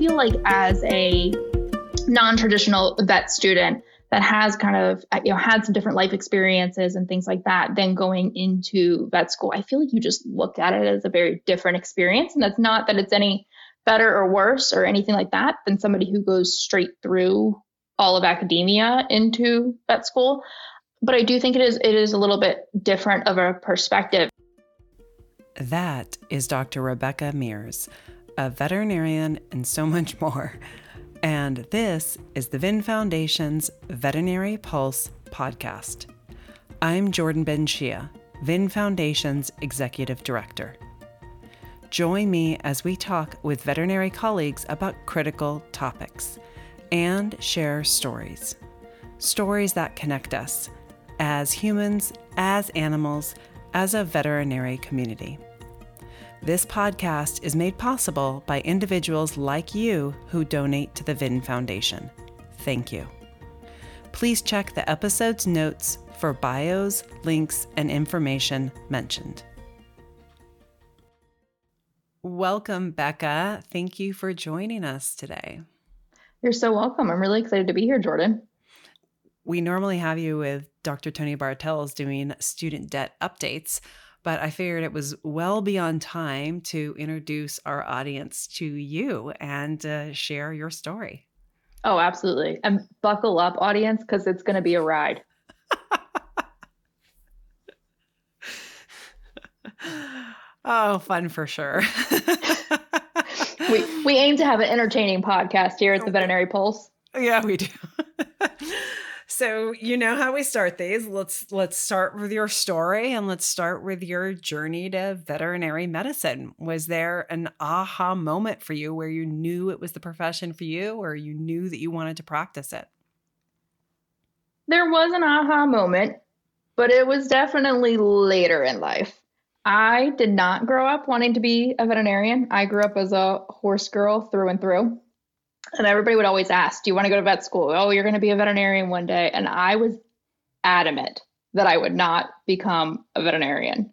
feel like as a non-traditional vet student that has kind of you know had some different life experiences and things like that then going into vet school i feel like you just look at it as a very different experience. And that's not that it's any better or worse or anything like that than somebody who goes straight through all of academia into vet school. But i do think it is it is a little bit different of a perspective. That is dr rebecca mears a veterinarian and so much more and this is the VIN Foundation's Veterinary Pulse podcast. I'm Jordan Benshea, VIN Foundation's Executive Director. Join me as we talk with veterinary colleagues about critical topics and share stories. Stories that connect us as humans, as animals, as a veterinary community. This podcast is made possible by individuals like you who donate to the VIN Foundation. Thank you. Please check the episode's notes for bios, links, and information mentioned. Welcome, Becca. Thank you for joining us today. You're so welcome. I'm really excited to be here, Jordan. We normally have you with Dr. Tony Bartels doing student debt updates but I figured it was well beyond time to introduce our audience to you and uh, share your story. Oh, absolutely. And buckle up, audience, because it's going to be a ride. oh, fun for sure. we we aim to have an entertaining podcast here at the Veterinary Pulse. Yeah, we do. So you know how we start these. Let's let's start with your story and let's start with your journey to veterinary medicine. Was there an aha moment for you where you knew it was the profession for you or you knew that you wanted to practice it? There was an aha moment, but it was definitely later in life. I did not grow up wanting to be a veterinarian. I grew up as a horse girl through and through. And everybody would always ask, Do you want to go to vet school? Oh, you're going to be a veterinarian one day. And I was adamant that I would not become a veterinarian.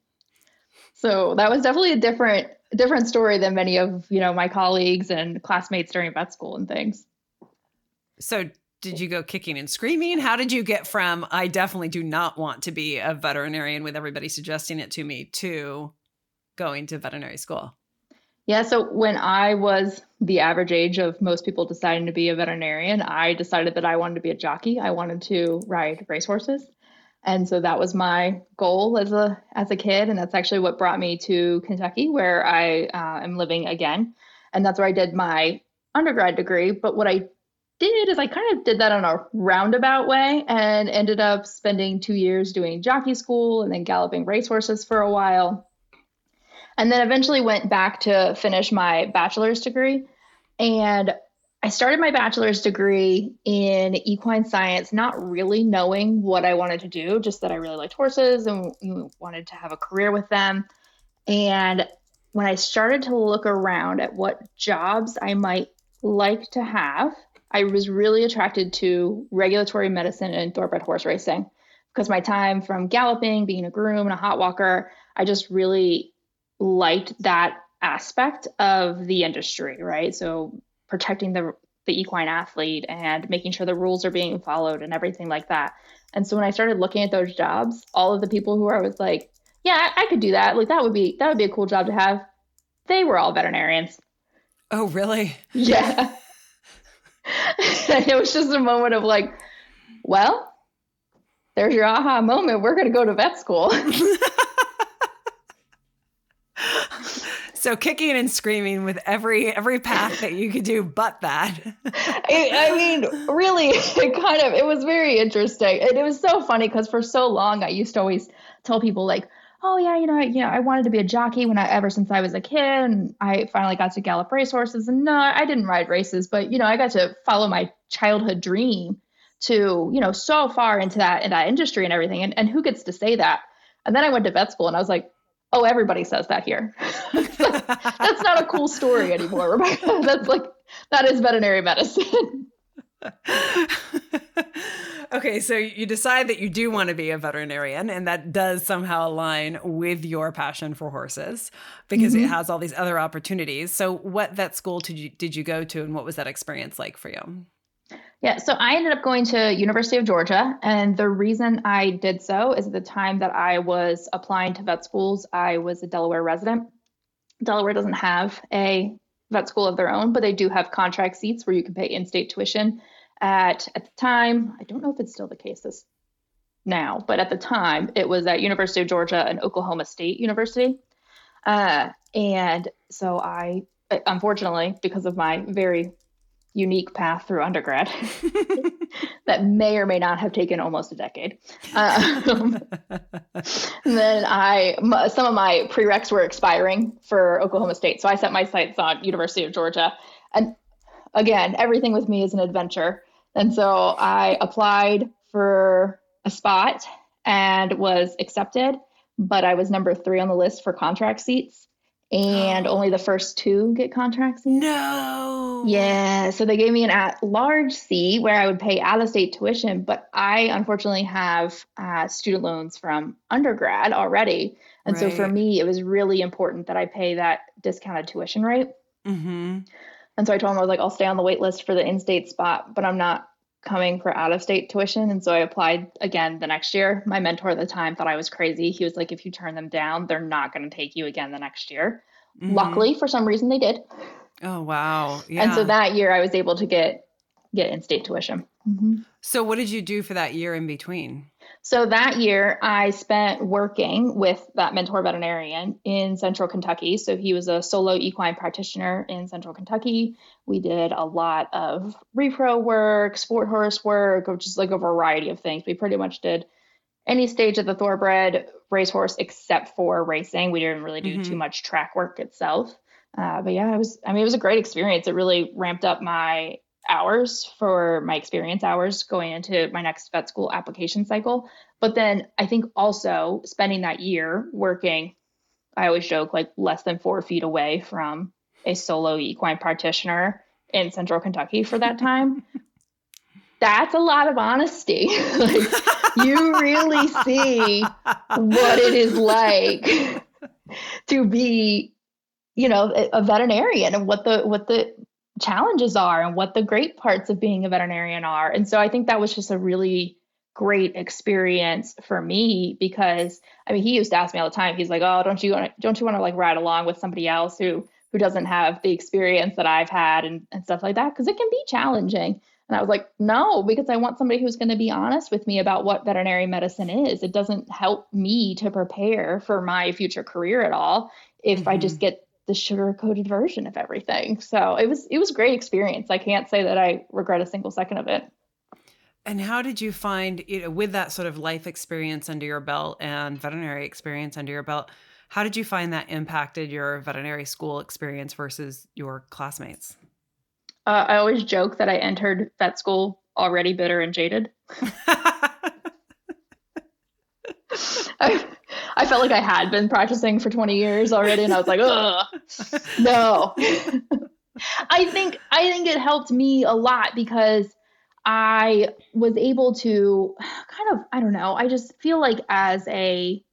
So that was definitely a different different story than many of, you know, my colleagues and classmates during vet school and things. So did you go kicking and screaming? How did you get from I definitely do not want to be a veterinarian with everybody suggesting it to me to going to veterinary school? Yeah, so when I was the average age of most people deciding to be a veterinarian, I decided that I wanted to be a jockey. I wanted to ride racehorses. And so that was my goal as a as a kid, and that's actually what brought me to Kentucky, where I uh, am living again, and that's where I did my undergrad degree. But what I did is I kind of did that on a roundabout way, and ended up spending two years doing jockey school and then galloping racehorses for a while and then eventually went back to finish my bachelor's degree. And I started my bachelor's degree in equine science, not really knowing what I wanted to do, just that I really liked horses and wanted to have a career with them. And when I started to look around at what jobs I might like to have, I was really attracted to regulatory medicine and thoroughbred horse racing because my time from galloping, being a groom and a hot walker, I just really liked that aspect of the industry, right? So protecting the the equine athlete and making sure the rules are being followed and everything like that. And so when I started looking at those jobs, all of the people who I was like, yeah, I, I could do that. Like that would be that would be a cool job to have. They were all veterinarians. Oh, really? Yeah. it was just a moment of like, well, there's your aha moment. We're going to go to vet school. so kicking and screaming with every every path that you could do but that. I, I, mean really it kind of it was very interesting. And it was so funny because for so long i used to always tell people like oh yeah you know you know i wanted to be a jockey when i ever since i was a kid and i finally got to gallop racehorses. And no i didn't ride races but you know i got to follow my childhood dream to you know so far into that in that industry and everything. And, and who gets to say that? And then i went to vet school and i was like oh, everybody says that here. that's not a cool story anymore, Rebecca. That's like, that is veterinary medicine. okay, so you decide that you do want to be a veterinarian, and that does somehow align with your passion for horses because mm-hmm. it has all these other opportunities. So, what vet school did you did you go to, and what was that experience like for you? Yeah, so I ended up going to University of Georgia, and the reason I did so is at the time that I was applying to vet schools, I was a Delaware resident. Delaware doesn't have a vet school of their own, but they do have contract seats where you can pay in-state tuition. At at the time, I don't know if it's still the case this now, but at the time it was at University of Georgia and Oklahoma State University. Uh, and so I, unfortunately, because of my very unique path through undergrad that may or may not have taken almost a decade. Um, then I, some of my prereqs were expiring for Oklahoma State, so I set my sights on University of Georgia. And again, everything with me is an adventure, and so I applied for a spot and was accepted, but I was number three on the list for contract seats and only the first two get contracts. No. Yeah. So they gave me an at large seat where I would pay out of state tuition, but I unfortunately have uh, student loans from undergrad already. And right. so for me, it was really important that I pay that discounted tuition rate. Mm-hmm. And so I told him, I was like, I'll stay on the wait list for the in state spot, but I'm not coming for out of state tuition. And so I applied again the next year. My mentor at the time thought I was crazy. He was like, if you turn them down, they're not going to take you again the next year. Mm-hmm. Luckily, for some reason, they did. Oh, wow. Yeah. And so that year I was able to get get in state tuition. Mm-hmm. So, what did you do for that year in between? So, that year I spent working with that mentor veterinarian in central Kentucky. So, he was a solo equine practitioner in central Kentucky. We did a lot of repro work, sport horse work, which is like a variety of things. We pretty much did any stage of the thoroughbred racehorse except for racing. We didn't really do mm-hmm. too much track work itself. Uh, but yeah, it was, I mean, it was a great experience. It really ramped up my hours for my experience hours going into my next vet school application cycle. But then I think also spending that year working, I always joke like less than four feet away from a solo equine practitioner in central Kentucky for that time. That's a lot of honesty. like, you really see what it is like to be you know a veterinarian and what the what the challenges are and what the great parts of being a veterinarian are. And so I think that was just a really great experience for me because I mean he used to ask me all the time. He's like, "Oh, don't you want to, don't you want to like ride along with somebody else who who doesn't have the experience that I've had and and stuff like that because it can be challenging." And I was like, "No, because I want somebody who's going to be honest with me about what veterinary medicine is. It doesn't help me to prepare for my future career at all if mm-hmm. I just mm-hmm. get the sugar coated version of everything. So it was it was a great experience. I can't say that I regret a single second of it. And how did you find you know with that sort of life experience under your belt and veterinary experience under your belt? How did you find that impacted your veterinary school experience versus your classmates? Uh, I always joke that I entered vet school already bitter and jaded. I, I felt like I had been practicing for 20 years already, and I was like, ugh, no. I think I think it helped me a lot because I was able to kind of I don't know I just feel like as a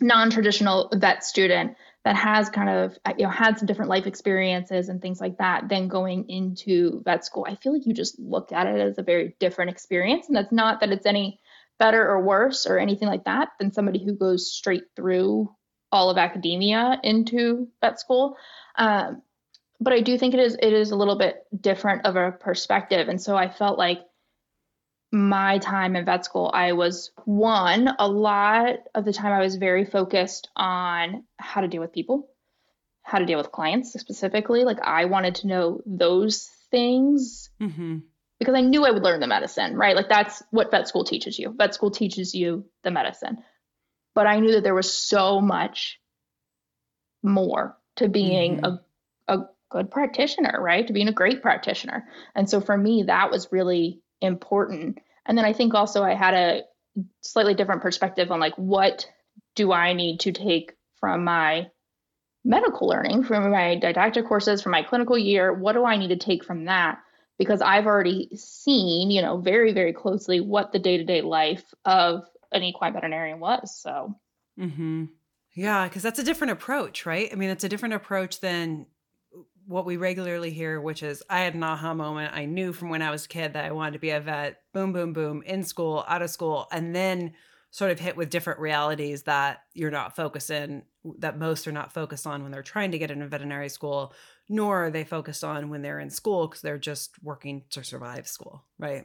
non-traditional vet student that has kind of you know had some different life experiences and things like that then going into vet school I feel like you just look at it as a very different experience and that's not that it's any better or worse or anything like that than somebody who goes straight through all of academia into vet school. Um, but I do think it is it is a little bit different of a perspective, and so I felt like my time in vet school, I was one a lot of the time I was very focused on how to deal with people, how to deal with clients specifically. Like I wanted to know those things. Mm-hmm because I knew I would learn the medicine, right? Like that's what vet school teaches you. Vet school teaches you the medicine. But I knew that there was so much more to being mm-hmm. a, a good practitioner, right? To being a great practitioner. And so for me, that was really important. And then I think also I had a slightly different perspective on like what do I need to take from my medical learning, from my didactic courses, from my clinical year? What do I need to take from that because I've already seen, you know, very, very closely what the day to day life of an equine veterinarian was. So, mm-hmm. yeah, because that's a different approach, right? I mean, it's a different approach than what we regularly hear, which is I had an aha moment. I knew from when I was a kid that I wanted to be a vet. Boom, boom, boom, in school, out of school, and then sort of hit with different realities that you're not focusing, that most are not focused on when they're trying to get into veterinary school, nor are they focused on when they're in school because they're just working to survive school, right?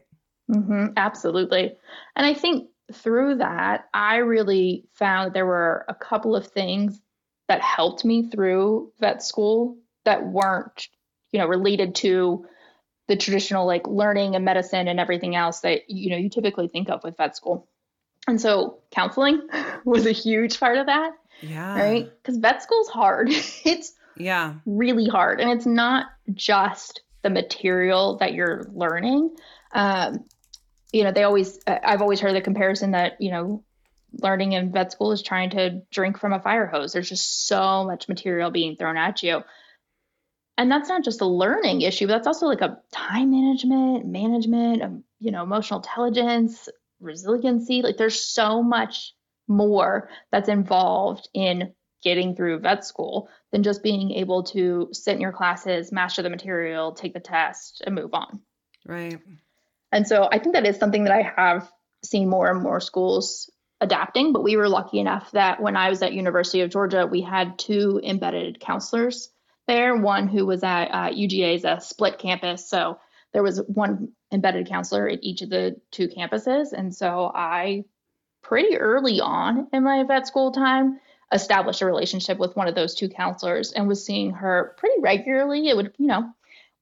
Mm-hmm, absolutely. And I think through that, I really found there were a couple of things that helped me through vet school that weren't, you know, related to the traditional like learning and medicine and everything else that you know you typically think of with vet school. And so counseling was a huge part of that. Yeah. Right? Cuz vet school's hard. it's yeah. really hard and it's not just the material that you're learning. Um, you know, they always I've always heard the comparison that, you know, learning in vet school is trying to drink from a fire hose. There's just so much material being thrown at you and that's not just a learning issue but that's also like a time management management um, you know emotional intelligence resiliency. Like there's so much more that's involved in getting through vet school than just being able to sit in your classes master the material take the test and move on. Right. And so i think that is something that i have seen more and more schools adapting but we were lucky enough that when i was at university of georgia we had two embedded counselors there, one who was at uh, UGA's a split campus. So there was one embedded counselor at each of the two campuses. And so I, pretty early on in my vet school time, established a relationship with one of those two counselors and was seeing her pretty regularly. It would, you know,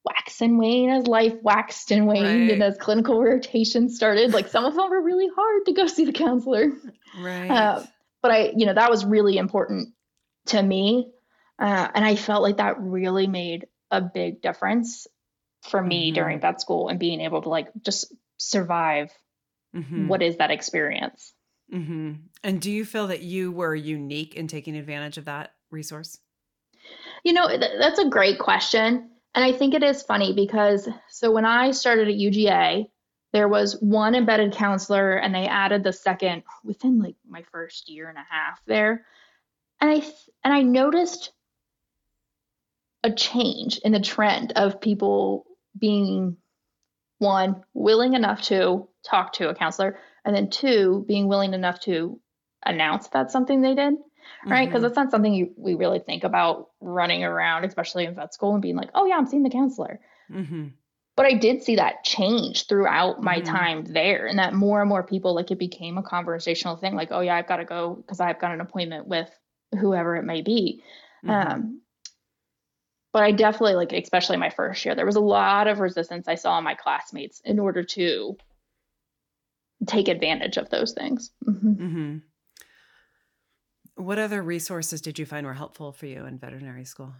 wax and wane as life waxed and waned right. and as clinical rotations started. Like some of them were really hard to go see the counselor. Right. Uh, but I, you know, that was really important to me uh, and I felt like that really made a big difference for me mm-hmm. during vet school and being able to like just survive mm-hmm. what is that experience. Mm-hmm. And do you feel that you were unique in taking advantage of that resource? You know, th- that's a great question. And I think it is funny because so when I started at UGA, there was one embedded counselor and they added the second within like my first year and a half there. And I th- and I noticed a change in the trend of people being one willing enough to talk to a counselor and then two being willing enough to announce that's something they did right because mm-hmm. that's not something you, we really think about running around especially in vet school and being like oh yeah i'm seeing the counselor mm-hmm. but i did see that change throughout my mm-hmm. time there and that more and more people like it became a conversational thing like oh yeah i've got to go because i've got an appointment with whoever it may be mm-hmm. um, but I definitely like, especially my first year, there was a lot of resistance I saw in my classmates in order to take advantage of those things. Mm-hmm. Mm-hmm. What other resources did you find were helpful for you in veterinary school?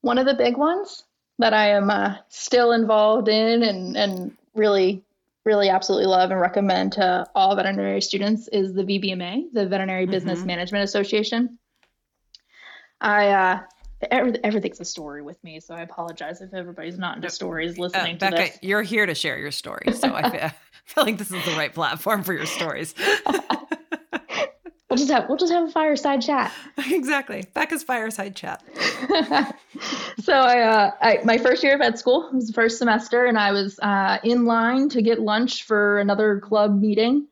One of the big ones that I am uh, still involved in and, and really, really absolutely love and recommend to all veterinary students is the VBMA, the Veterinary Business mm-hmm. Management Association. I uh, every, everything's a story with me, so I apologize if everybody's not into stories uh, listening uh, to Becca, this. You're here to share your story, so I feel, I feel like this is the right platform for your stories. we'll just have we'll just have a fireside chat. Exactly, Becca's fireside chat. so I, uh, I, my first year of vet school was the first semester, and I was uh, in line to get lunch for another club meeting,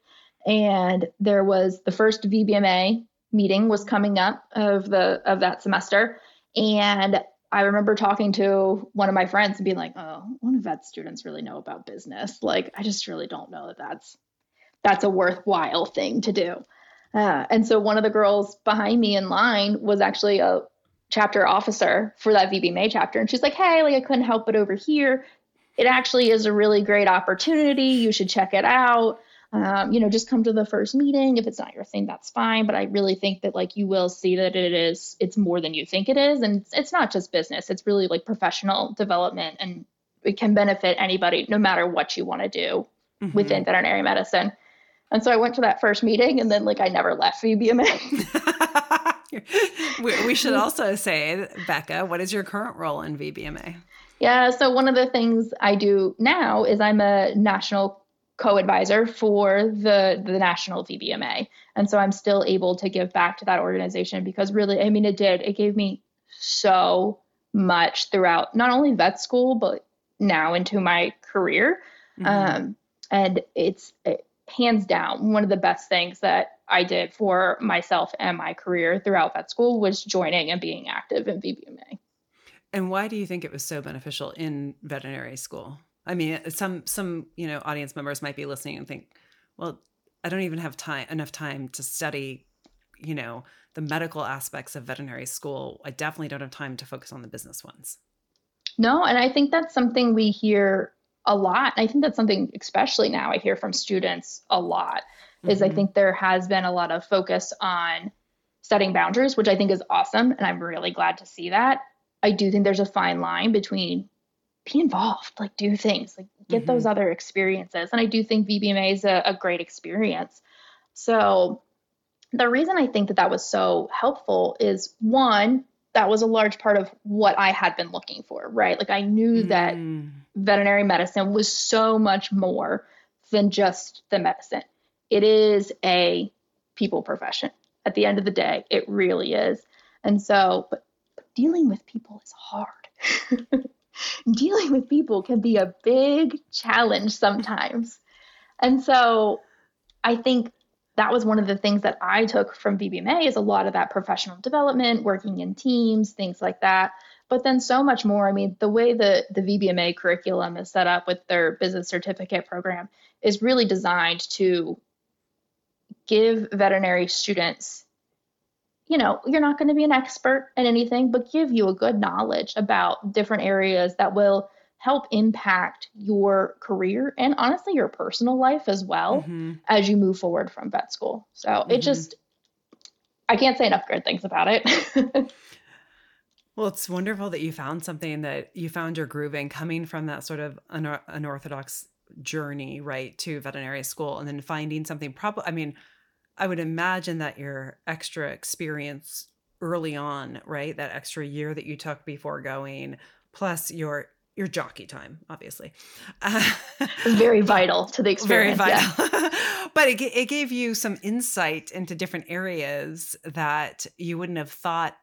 and there was the first VBMA meeting was coming up of the of that semester and I remember talking to one of my friends and being like, "Oh, one of vet students really know about business. Like, I just really don't know that that's that's a worthwhile thing to do." Uh, and so one of the girls behind me in line was actually a chapter officer for that VBMA chapter, and she's like, "Hey, like I couldn't help but over here. It actually is a really great opportunity. You should check it out." Um, you know, just come to the first meeting. If it's not your thing, that's fine. But I really think that like you will see that it is, it's more than you think it is. And it's, it's not just business, it's really like professional development and it can benefit anybody no matter what you want to do mm-hmm. within veterinary medicine. And so I went to that first meeting and then like I never left VBMA. we, we should also say, Becca, what is your current role in VBMA? Yeah, so one of the things I do now is I'm a national co-advisor for the the national VBMA, and so I'm still able to give back to that organization because really, I mean, it did. It gave me so much throughout not only vet school but now into my career, mm-hmm. um, and it's it, hands down one of the best things that I did for myself and my career throughout vet school was joining and being active in VBMA. And why do you think it was so beneficial in veterinary school? I mean, some some you know audience members might be listening and think, well, I don't even have time enough time to study, you know, the medical aspects of veterinary school. I definitely don't have time to focus on the business ones. No, and I think that's something we hear a lot. I think that's something especially now I hear from students a lot is mm-hmm. I think there has been a lot of focus on setting boundaries, which I think is awesome and I'm really glad to see that. I do think there's a fine line between be involved, like do things, like get mm-hmm. those other experiences. And I do think VBMA is a, a great experience. So the reason I think that that was so helpful is one, that was a large part of what I had been looking for, right? Like I knew mm. that veterinary medicine was so much more than just the medicine. It is a people profession. At the end of the day, it really is. And so, but, but dealing with people is hard. dealing with people can be a big challenge sometimes. And so I think that was one of the things that I took from VBMA is a lot of that professional development, working in teams, things like that. But then so much more. I mean, the way the the VBMA curriculum is set up with their business certificate program is really designed to give veterinary students you know, you're not going to be an expert in anything, but give you a good knowledge about different areas that will help impact your career and honestly your personal life as well mm-hmm. as you move forward from vet school. So mm-hmm. it just, I can't say enough good things about it. well, it's wonderful that you found something that you found your groove in coming from that sort of an unorthodox journey, right, to veterinary school and then finding something probably, I mean, I would imagine that your extra experience early on, right, that extra year that you took before going, plus your your jockey time, obviously. Uh, very vital to the experience. Very vital. Yeah. but it, it gave you some insight into different areas that you wouldn't have thought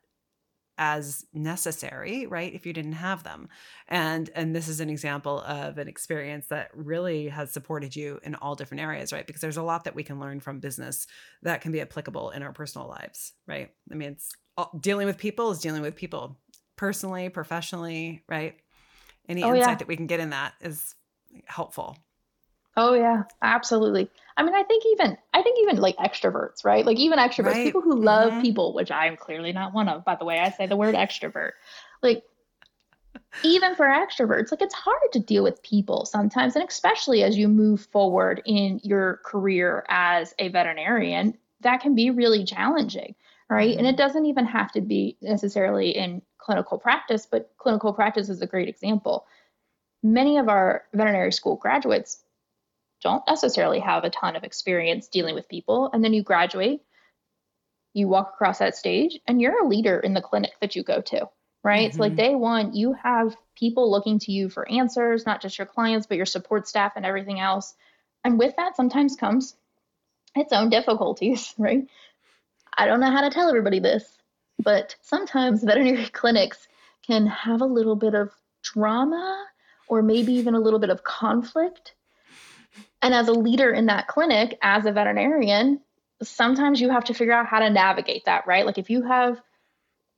as necessary right if you didn't have them and and this is an example of an experience that really has supported you in all different areas right because there's a lot that we can learn from business that can be applicable in our personal lives right i mean it's all, dealing with people is dealing with people personally professionally right any oh, insight yeah. that we can get in that is helpful. Oh yeah, absolutely. I mean, I think even I think even like extroverts, right? Like even extroverts, right. people who love mm-hmm. people, which I'm clearly not one of, by the way I say the word extrovert. Like even for extroverts, like it's hard to deal with people sometimes, and especially as you move forward in your career as a veterinarian, that can be really challenging, right? Mm-hmm. And it doesn't even have to be necessarily in clinical practice, but clinical practice is a great example. Many of our veterinary school graduates don't necessarily have a ton of experience dealing with people. And then you graduate, you walk across that stage, and you're a leader in the clinic that you go to, right? Mm-hmm. So, like day one, you have people looking to you for answers, not just your clients, but your support staff and everything else. And with that, sometimes comes its own difficulties, right? I don't know how to tell everybody this, but sometimes veterinary clinics can have a little bit of drama or maybe even a little bit of conflict. And as a leader in that clinic, as a veterinarian, sometimes you have to figure out how to navigate that, right? Like if you have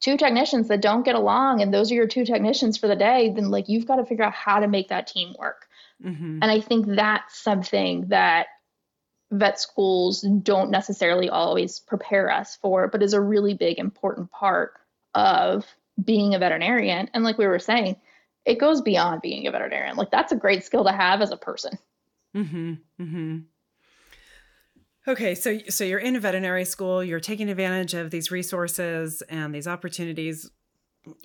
two technicians that don't get along and those are your two technicians for the day, then like you've got to figure out how to make that team work. Mm-hmm. And I think that's something that vet schools don't necessarily always prepare us for, but is a really big, important part of being a veterinarian. And like we were saying, it goes beyond being a veterinarian. Like that's a great skill to have as a person. Mm-hmm. Mm-hmm. Okay, so so you're in a veterinary school, you're taking advantage of these resources and these opportunities.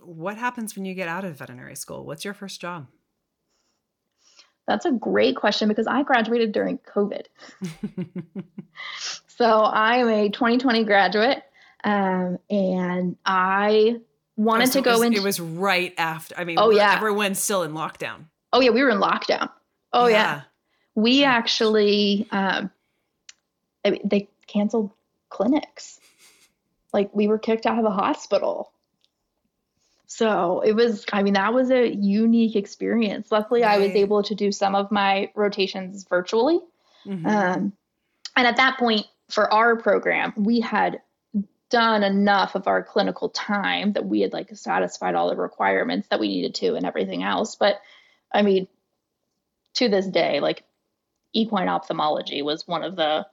What happens when you get out of veterinary school? What's your first job? That's a great question because I graduated during COVID. so I am a 2020 graduate. Um, and I wanted Oh, so to go it was, into It was right after. I mean, Oh, yeah. everyone's still in lockdown. Oh yeah, we were in lockdown. Oh yeah. We actually um I mean, they canceled clinics. Like we were kicked out of a hospital. So it was I mean that was a unique experience. Luckily I was able to do some of my rotations virtually. Mhm. Um, and at that point, for our program, we had done enough of our clinical time that we had like satisfied all the requirements that we needed to and everything else. But I mean, to this day, like equine ophthalmology was one of the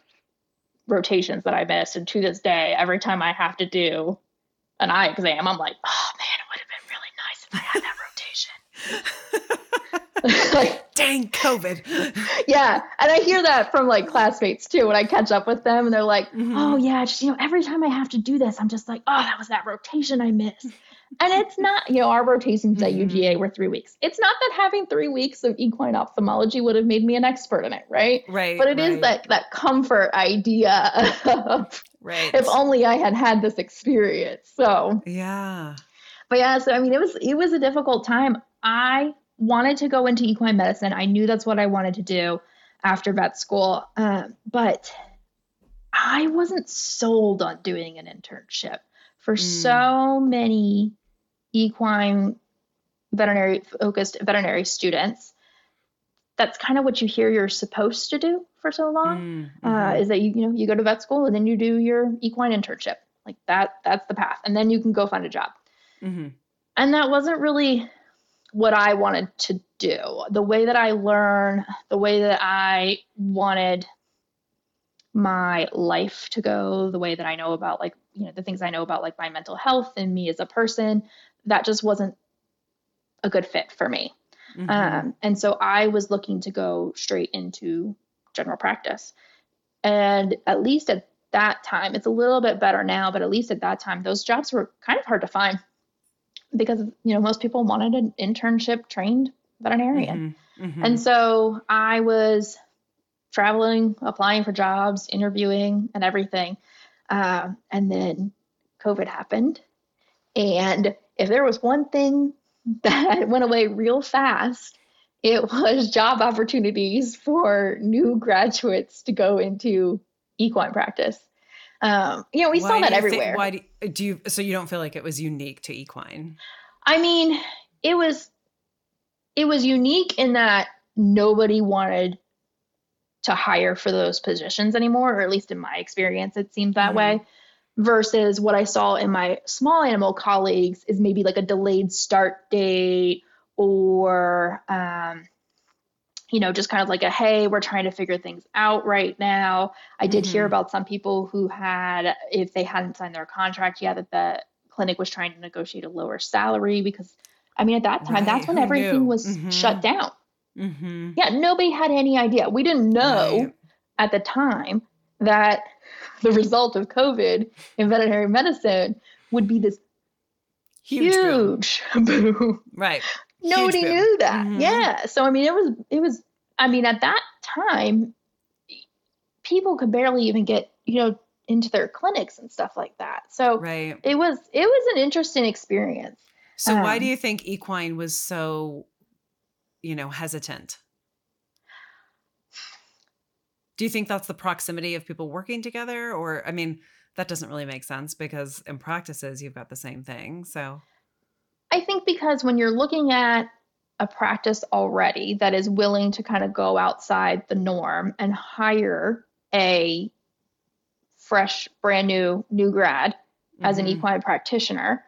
rotations that I missed. And to this day, every time I have to do an eye exam, I'm like, oh man, it would have been really nice if I had that rotation. like, Dang COVID. yeah and i hear that from like classmates too when i catch up with them and they're like Mhm. oh yeah just you know every time i have to do this i'm just like oh that was that rotation i missed and it's not you know our rotations at Mhm. uga were three weeks it's not that having three weeks of equine ophthalmology would have made me an expert in it right Right. but it is right, that that comfort idea of Right. if only i had had this experience so yeah. but yeah, so I mean, it was it was a difficult time. I wanted to go into equine medicine. I knew that's what I wanted to do after vet school, um, but I wasn't sold on doing an internship for Mm. so many equine veterinary focused veterinary students. That's kind of what you hear you're supposed to do for so long Mm, uh, mhm. is that you you know you go to vet school and then you do your equine internship like that that's the path and then you can go find a job Mhm. and that wasn't really what I wanted to do. The way that I learn, the way that I wanted my life to go, the way that I know about like, you know, the things I know about like my mental health and me as a person, that just wasn't a good fit for me. Mhm. Um, and so I was looking to go straight into general practice. And at least at that time, it's a little bit better now, but at least at that time, those jobs were kind of hard to find because, you know, most people wanted an internship trained veterinarian. Mhm. Mhm. And so I was traveling, applying for jobs, interviewing, and everything. Um, and then COVID happened. And if there was one thing that went away real fast, it was job opportunities for new graduates to go into equine practice. Um, you know, we Why saw that you think- everywhere. why do, do you? So you don't feel like it was unique to equine? I mean, it was it was unique in that nobody wanted to hire for those positions anymore, or at least in my experience, it seemed that Mhm. way. Versus what I saw in my small animal colleagues is maybe like a delayed start date or um, you know, just kind of like a hey, we're trying to figure things out right now. I did hear Mhm. about some people who had, if they hadn't signed their contract yet, that the clinic was trying to negotiate a lower salary because, I mean, at that time, Right, that's when who everything knew? was Mhm. shut down. Mm-hmm. Yeah, nobody had any idea. We didn't know Right. at the time that the result of COVID in veterinary medicine would be this Huge, boom. huge boom. Right. Nobody boom. knew that. Mhm. Yeah. So I mean, it was it was. I mean, at that time, people could barely even get you know into their clinics and stuff like that. So Right. it was it was an interesting experience. So why do Um, you think equine was so, you know, hesitant? Do you think that's the proximity of people working together? Or, I mean, that doesn't really make sense because in practices, you've got the same thing. So, I think because when you're looking at a practice already that is willing to kind of go outside the norm and hire a fresh, brand new new grad as an mhm. equine practitioner,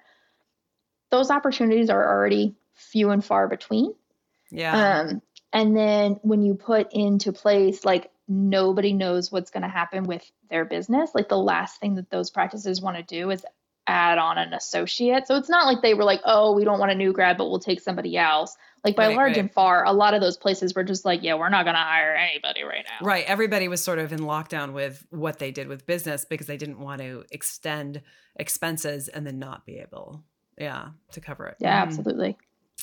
those opportunities are already few and far between. yeah. Um, and then when you put into place, like nobody knows what's going to happen with their business, like the last thing that those practices want to do is add on an associate. So it's not like they were like, oh, we don't want a new grad, but we'll take somebody else. Like by Right, large right. and far, a lot of those places were just like, yeah, we're not going to hire anybody right now. Right. Everybody was sort of in lockdown with what they did with business because they didn't want to extend expenses and then not be able, yeah, to cover it. Yeah, Mhm. absolutely.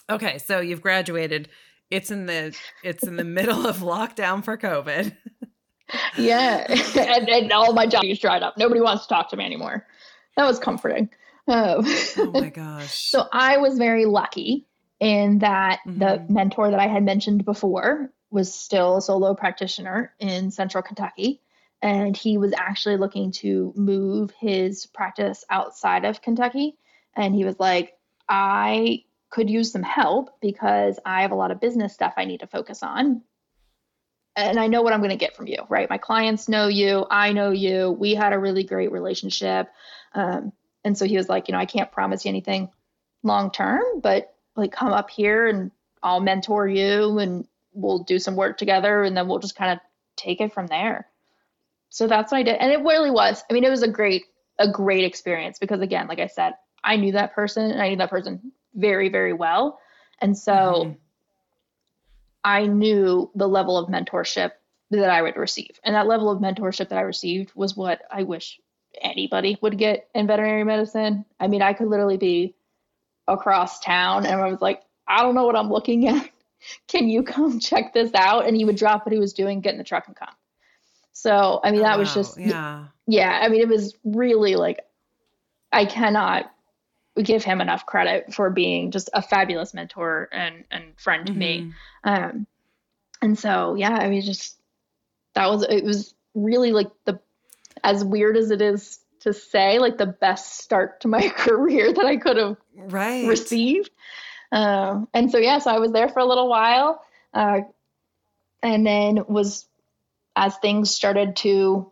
Okay, so you've graduated. It's in the it's in the middle of lockdown for COVID. Yeah. and, and all my jobs dried up. Nobody wants to talk to me anymore. that was comforting. Uh, oh my gosh. so I was very lucky in that mm-hmm. the mentor that I had mentioned before was still a solo practitioner in central Kentucky. And he was actually looking to move his practice outside of Kentucky. And he was like, I could use some help because I have a lot of business stuff I need to focus on. And I know what I'm going to get from you, right? My clients know you. I know you. We had a really great relationship. Um, and so he was like, you know, I can't promise you anything long term, but like come up here and I'll mentor you and we'll do some work together and then we'll just kind of take it from there. So that's what I did. And it really was. I mean, it was a great, a great experience because again, like I said, I knew that person and I knew that person very, very well. And so mm-hmm. I knew the level of mentorship that I would receive. And that level of mentorship that I received was what I wish anybody would get in veterinary medicine. I mean, I could literally be across town and I was like, I don't know what I'm looking at. Can you come check this out? And he would drop what he was doing, get in the truck and come. So, I mean, that oh, was just, yeah. Yeah. I mean, it was really like, I cannot give him enough credit for being just a fabulous mentor and, and friend to mm-hmm. me. Um, and so, yeah, I mean, just that was, it was really like the, as weird as it is to say like the best start to my career that I could have right. received. Um, and so, yeah, so I was there for a little while. Uh, and then was, as things started to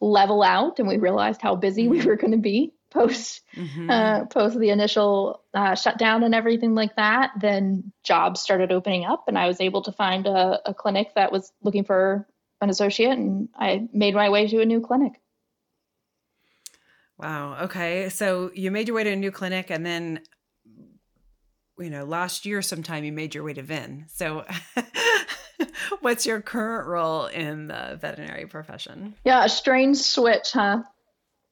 level out and we realized how busy we mm-hmm. were going to be post mm-hmm. uh, post the initial uh, shutdown and everything like that, then jobs started opening up, and I was able to find a, a clinic that was looking for an associate, and I made my way to a new clinic. Wow. Okay. So you made your way to a new clinic and then you know, last year sometime you made your way to VIN. So what's your current role in the veterinary profession? Yeah, a strange switch, huh?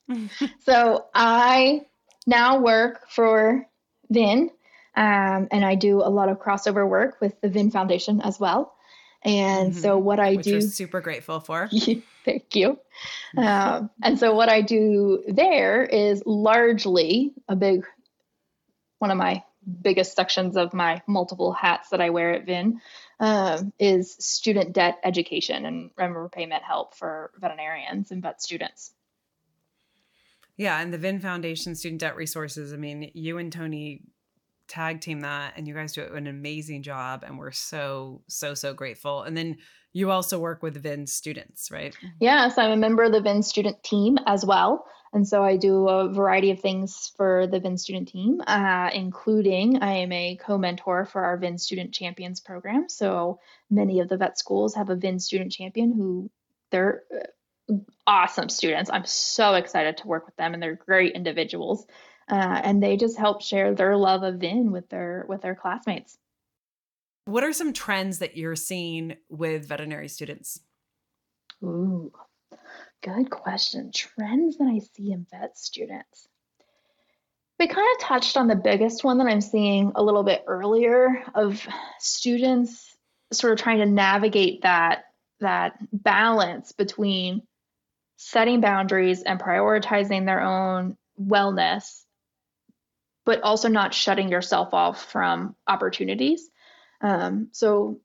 so I now work for VIN, um, and I do a lot of crossover work with the VIN Foundation as well. And mm-hmm. so what I Which do, super grateful for. Thank you. Um, and so what I do there is largely a big, one of my biggest sections of my multiple hats that I wear at VIN um, is student debt education and repayment help for veterinarians and vet students. Yeah, and the VIN Foundation Student Debt Resources. I mean, you and Tony tag team that, and you guys do an amazing job, and we're so so so grateful. And then you also work with VIN students, right? Yes, I'm a member of the VIN student team as well. And so I do a variety of things for the VIN student team, uh, including I am a co mentor for our VIN student champions program. So many of the vet schools have a VIN student champion who they're uh, awesome students. I'm so excited to work with them, and they're great individuals. Uh, and they just help share their love of VIN with their with their classmates. What are some trends that you're seeing with veterinary students? Ooh, good question. Trends that I see in vet students. We kind of touched on the biggest one that I'm seeing a little bit earlier of students sort of trying to navigate that that balance between setting boundaries and prioritizing their own wellness but also not shutting yourself off from opportunities um, so,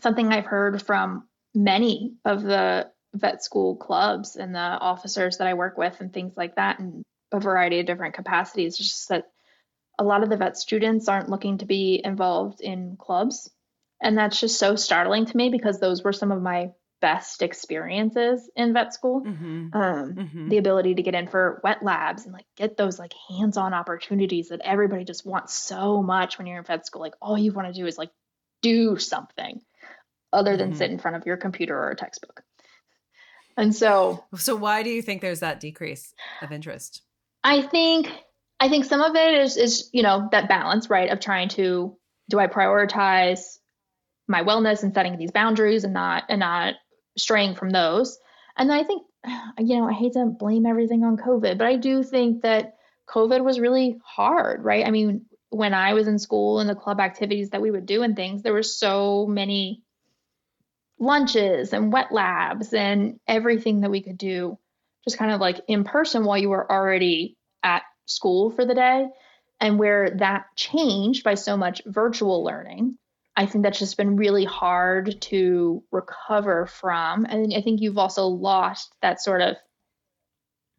something I've heard from many of the vet school clubs and the officers that I work with, and things like that, in a variety of different capacities, is just that a lot of the vet students aren't looking to be involved in clubs. And that's just so startling to me because those were some of my best experiences in vet school. Mm-hmm. Um, mm-hmm. The ability to get in for wet labs and like get those like hands-on opportunities that everybody just wants so much when you're in vet school. Like all you want to do is like do something other than mm-hmm. sit in front of your computer or a textbook. And so, so why do you think there's that decrease of interest? I think I think some of it is is you know that balance right of trying to do I prioritize my wellness and setting these boundaries and not and not straying from those. And I think, you know, I hate to blame everything on COVID, but I do think that COVID was really hard, right? I mean, when I was in school and the club activities that we would do and things, there were so many lunches and wet labs and everything that we could do just kind of like in person while you were already at school for the day. And where that changed by so much virtual learning, I think that's just been really hard to recover from. And I think you've also lost that sort of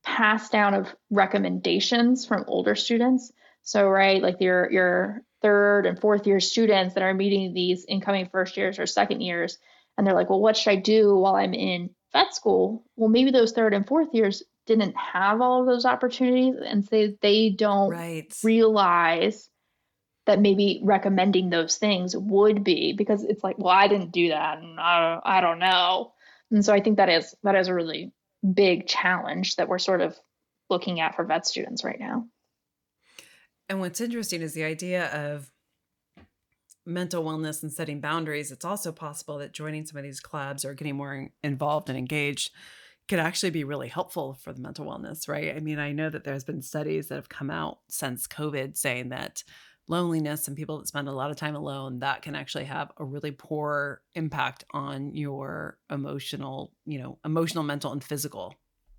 pass down of recommendations from older students. So, right, like your your third and fourth year students that are meeting these incoming first years or second years, and they're like, well, what should I do while I'm in vet school? Well, maybe those third and fourth years didn't have all of those opportunities, and say they don't right. realize that maybe recommending those things would be because it's like, well, I didn't do that, and I, I don't know. And so I think that is that is a really big challenge that we're sort of looking at for vet students right now. And what's interesting is the idea of mental wellness and setting boundaries. It's also possible that joining some of these clubs or getting more involved and engaged could actually be really helpful for the mental wellness, right? I mean, I know that there's been studies that have come out since COVID saying that loneliness and people that spend a lot of time alone that can actually have a really poor impact on your emotional you know emotional mental and physical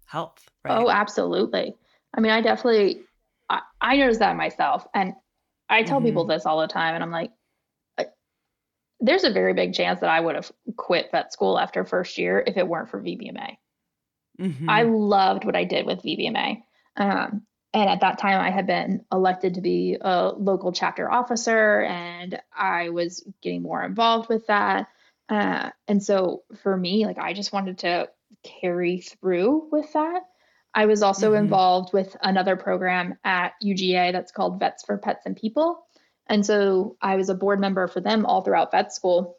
health right oh absolutely i mean i definitely i, I notice that myself and i tell mm-hmm. people this all the time and i'm like there's a very big chance that i would have quit vet school after first year if it weren't for vbma mm-hmm. i loved what i did with vbma um, and at that time, I had been elected to be a local chapter officer, and I was getting more involved with that. Uh, and so for me, like I just wanted to carry through with that. I was also mm-hmm. involved with another program at UGA that's called Vets for Pets and People. And so I was a board member for them all throughout vet school.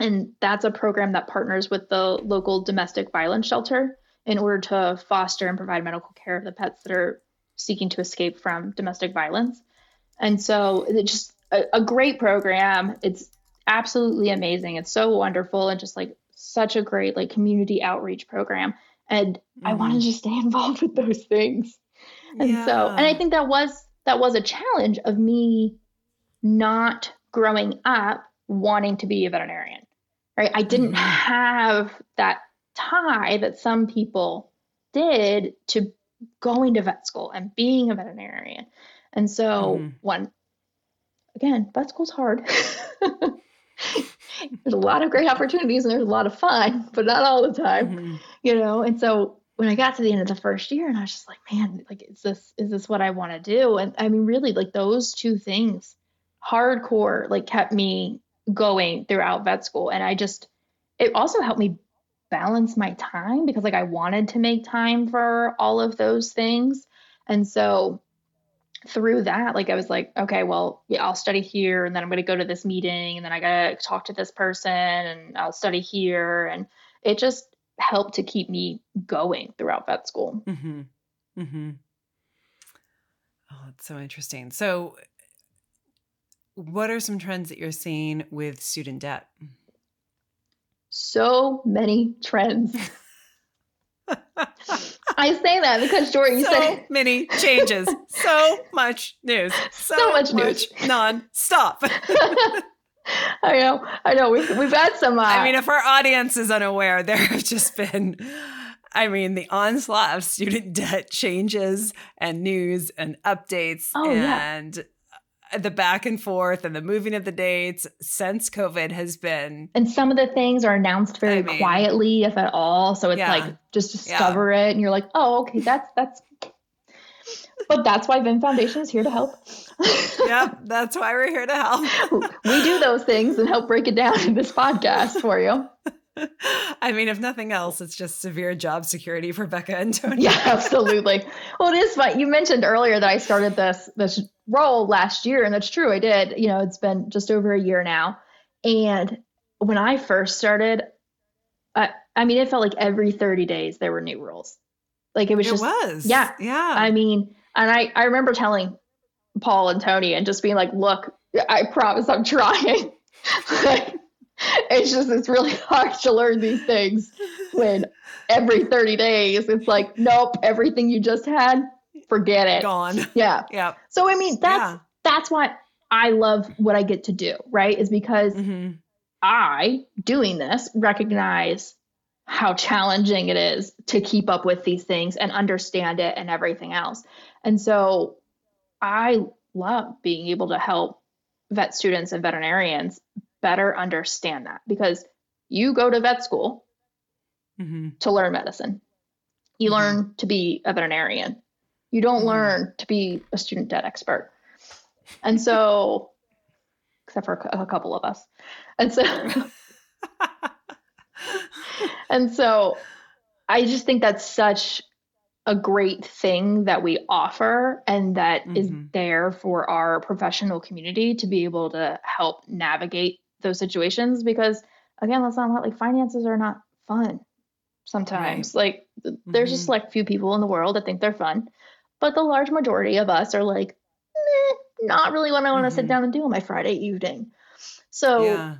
And that's a program that partners with the local domestic violence shelter in order to foster and provide medical care of the pets that are seeking to escape from domestic violence. And so it's just a, a great program. It's absolutely amazing. It's so wonderful and just like such a great like community outreach program. And mm-hmm. I wanted to stay involved with those things. And yeah. so, and I think that was that was a challenge of me not growing up wanting to be a veterinarian. Right? I didn't mm-hmm. have that tie that some people did to going to vet school and being a veterinarian. And so mm. when again, vet school's hard. there's a lot of great opportunities and there's a lot of fun, but not all the time. Mm-hmm. You know, and so when I got to the end of the first year and I was just like, man, like is this is this what I want to do? And I mean really like those two things hardcore like kept me going throughout vet school and I just it also helped me balance my time because like I wanted to make time for all of those things. And so through that, like I was like, okay, well, yeah, I'll study here and then I'm going to go to this meeting and then I got to talk to this person and I'll study here. And it just helped to keep me going throughout vet school. Mm-hmm. Mm-hmm. Oh, that's so interesting. So, what are some trends that you're seeing with student debt? So many trends. I say that because Jordan, you so said many changes, so much news, so, so much, much news, non-stop. I know, I know. We've we've had some. Uh, I mean, if our audience is unaware, there have just been. I mean, the onslaught of student debt changes and news and updates oh, and yeah the back and forth and the moving of the dates since COVID has been. And some of the things are announced very I mean, quietly, if at all. So it's yeah, like just discover yeah. it, and you're like, oh, okay, that's that's. But that's why VIN Foundation is here to help. yep, that's why we're here to help. we do those things and help break it down in this podcast for you. I mean, if nothing else, it's just severe job security for Becca and Tony. Yeah, absolutely. well, it is fun. You mentioned earlier that I started this this role last year, and that's true. I did. You know, it's been just over a year now. And when I first started, I, I mean, it felt like every 30 days there were new rules. Like it was it just was. Yeah. Yeah. I mean, and I, I remember telling Paul and Tony and just being like, look, I promise I'm trying. like, it's just it's really hard to learn these things when every 30 days it's like, nope, everything you just had forget it. Gone. Yeah. Yeah. So I mean, that's yeah. that's why I love what I get to do, right? Is because mm-hmm. I doing this recognize how challenging it is to keep up with these things and understand it and everything else. And so I love being able to help vet students and veterinarians better understand that because you go to vet school mm-hmm. to learn medicine. You mm-hmm. learn to be a veterinarian. You don't mm-hmm. learn to be a student debt expert. And so, except for a couple of us. And so, and so I just think that's such a great thing that we offer and that mm-hmm. is there for our professional community to be able to help navigate those situations because again let's not like finances are not fun sometimes right. like mm-hmm. there's just like few people in the world that think they're fun but the large majority of us are like not really what i want to mm-hmm. sit down and do on my friday evening so yeah.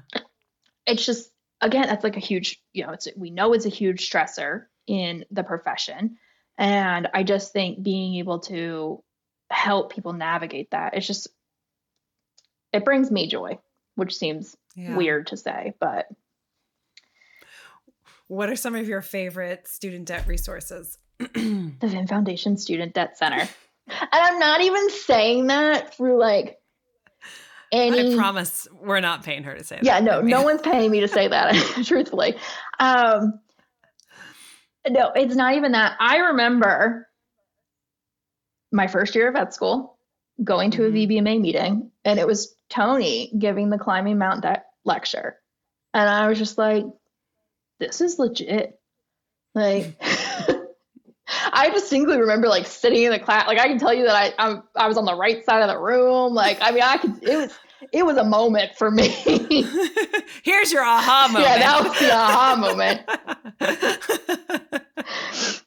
it's just again that's like a huge you know it's we know it's a huge stressor in the profession and i just think being able to help people navigate that it's just it brings me joy which seems yeah. weird to say but what are some of your favorite student debt resources the VIN Foundation Student Debt Center. And I'm not even saying that through like any. I promise we're not paying her to say that. Yeah, no, no one's paying me to say that, truthfully. Um, no, it's not even that. I remember my first year of vet school going to a mm-hmm. VBMA meeting, and it was Tony giving the climbing Mount De- lecture. And I was just like, this is legit. Like, I distinctly remember like sitting in the class. Like I can tell you that I I'm, I was on the right side of the room. Like I mean I could it was it was a moment for me. Here's your aha moment. Yeah, that was the aha moment.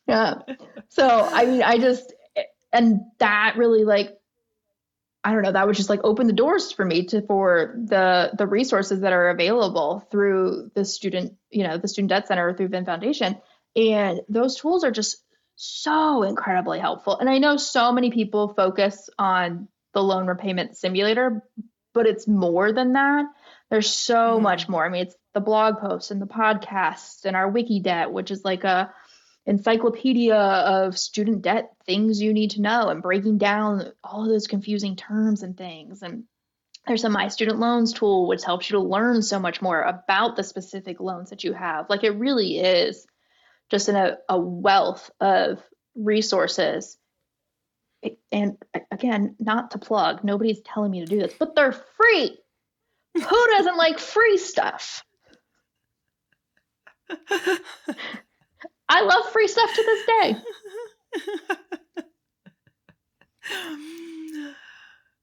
yeah. So I mean I just and that really like I don't know, that would just like open the doors for me to for the the resources that are available through the student, you know, the student debt center or through VIN Foundation. And those tools are just so incredibly helpful. And I know so many people focus on the loan repayment simulator, but it's more than that. There's so mm-hmm. much more. I mean, it's the blog posts and the podcasts and our wiki debt, which is like a encyclopedia of student debt things you need to know and breaking down all those confusing terms and things. And there's a My Student Loans tool, which helps you to learn so much more about the specific loans that you have. Like it really is just in a, a wealth of resources. And again, not to plug, nobody's telling me to do this, but they're free. Who doesn't like free stuff? I love free stuff to this day.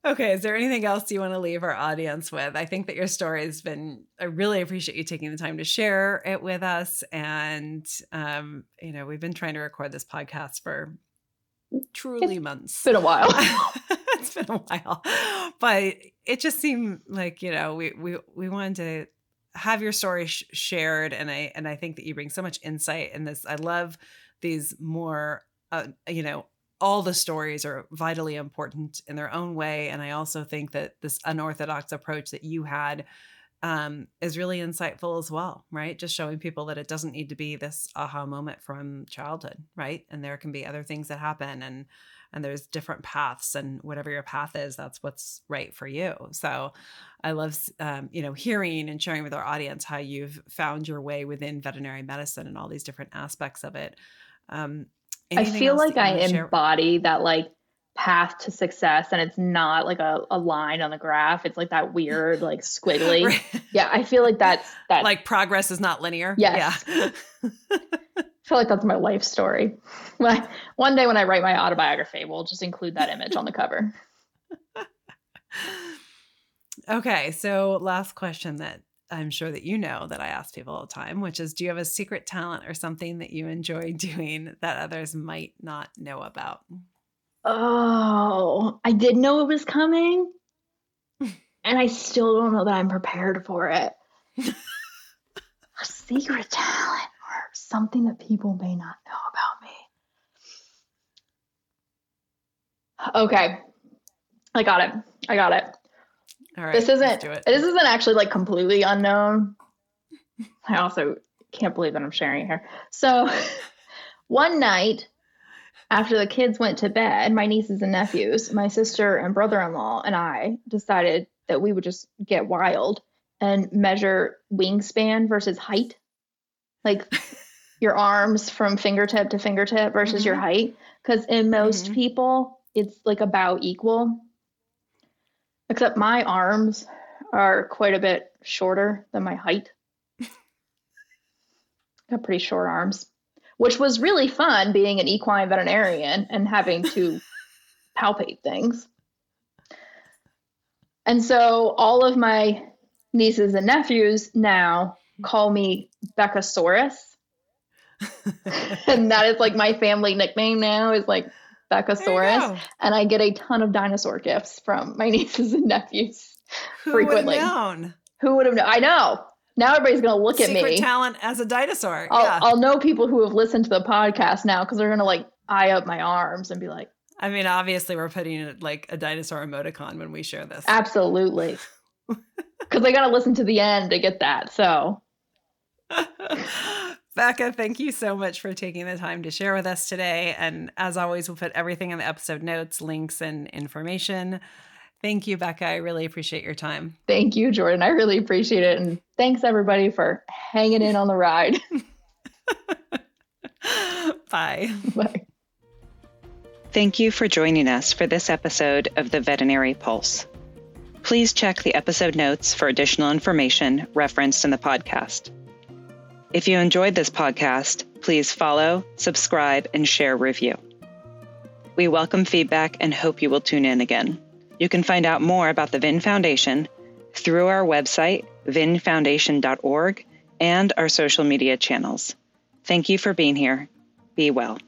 Okay, is there anything else you want to leave our audience with? I think that your story has been, I really appreciate you taking the time to share it with us. And, um, you know, we've been trying to record this podcast for truly it's months. It's been a while. it's been a while. But it just seemed like, you know, we, we, we wanted to have your story sh- shared. And I, and I think that you bring so much insight in this. I love these more, uh, you know, all the stories are vitally important in their own way. And I also think that this unorthodox approach that you had um, is really insightful as well, right? Just showing people that it doesn't need to be this aha moment from childhood, right? And there can be other things that happen and and there's different paths and whatever your path is that's what's right for you so i love um, you know hearing and sharing with our audience how you've found your way within veterinary medicine and all these different aspects of it um, I feel like I embody that like path to success and it's not like a, a line on the graph. It's like that weird, like squiggly. right. Yeah, I feel like that's that like progress is not linear. Yes. Yeah. I feel like that's my life story. One day when I write my autobiography, we'll just include that image on the cover. okay, so last question that I'm sure that you know that I ask people all the time, which is do you have a secret talent or something that you enjoy doing that others might not know about? Oh, I did know it was coming. and I still don't know that I'm prepared for it. a secret talent something that people may not know about me. Okay. I got it. I got it. All right. This isn't this isn't actually like completely unknown. I also can't believe that I'm sharing here. So one night after the kids went to bed, my nieces and nephews, my sister and brother in law, and I decided that we would just get wild and measure wingspan versus height. Like your arms from fingertip to fingertip versus mm-hmm. your height. Because in most mm-hmm. people, it's like about equal. Except my arms are quite a bit shorter than my height. Got pretty short arms, which was really fun being an equine veterinarian and having to palpate things. And so all of my nieces and nephews now call me Beccasaurus. And that is like my family nickname now is like Beccasaurus. And I get a ton of dinosaur gifts from my nieces and nephews Who frequently. Would have known? Who would have known? I know. Now everybody's going to look Secret at me. talent as a dinosaur. I'll, yeah. I'll know people who have listened to the podcast now because they're going to like eye up my arms and be like, I mean, obviously, we're putting like a dinosaur emoticon when we share this. Absolutely. Because they got to listen to the end to get that. So, Becca, thank you so much for taking the time to share with us today. And as always, we'll put everything in the episode notes, links, and information. Thank you, Becca. I really appreciate your time. Thank you, Jordan. I really appreciate it. And thanks, everybody, for hanging in on the ride. Bye. Bye. Thank you for joining us for this episode of the Veterinary Pulse. Please check the episode notes for additional information referenced in the podcast. If you enjoyed this podcast, please follow, subscribe, and share review. We welcome feedback and hope you will tune in again. You can find out more about the VIN Foundation through our website, vinfoundation.org, and our social media channels. Thank you for being here. Be well.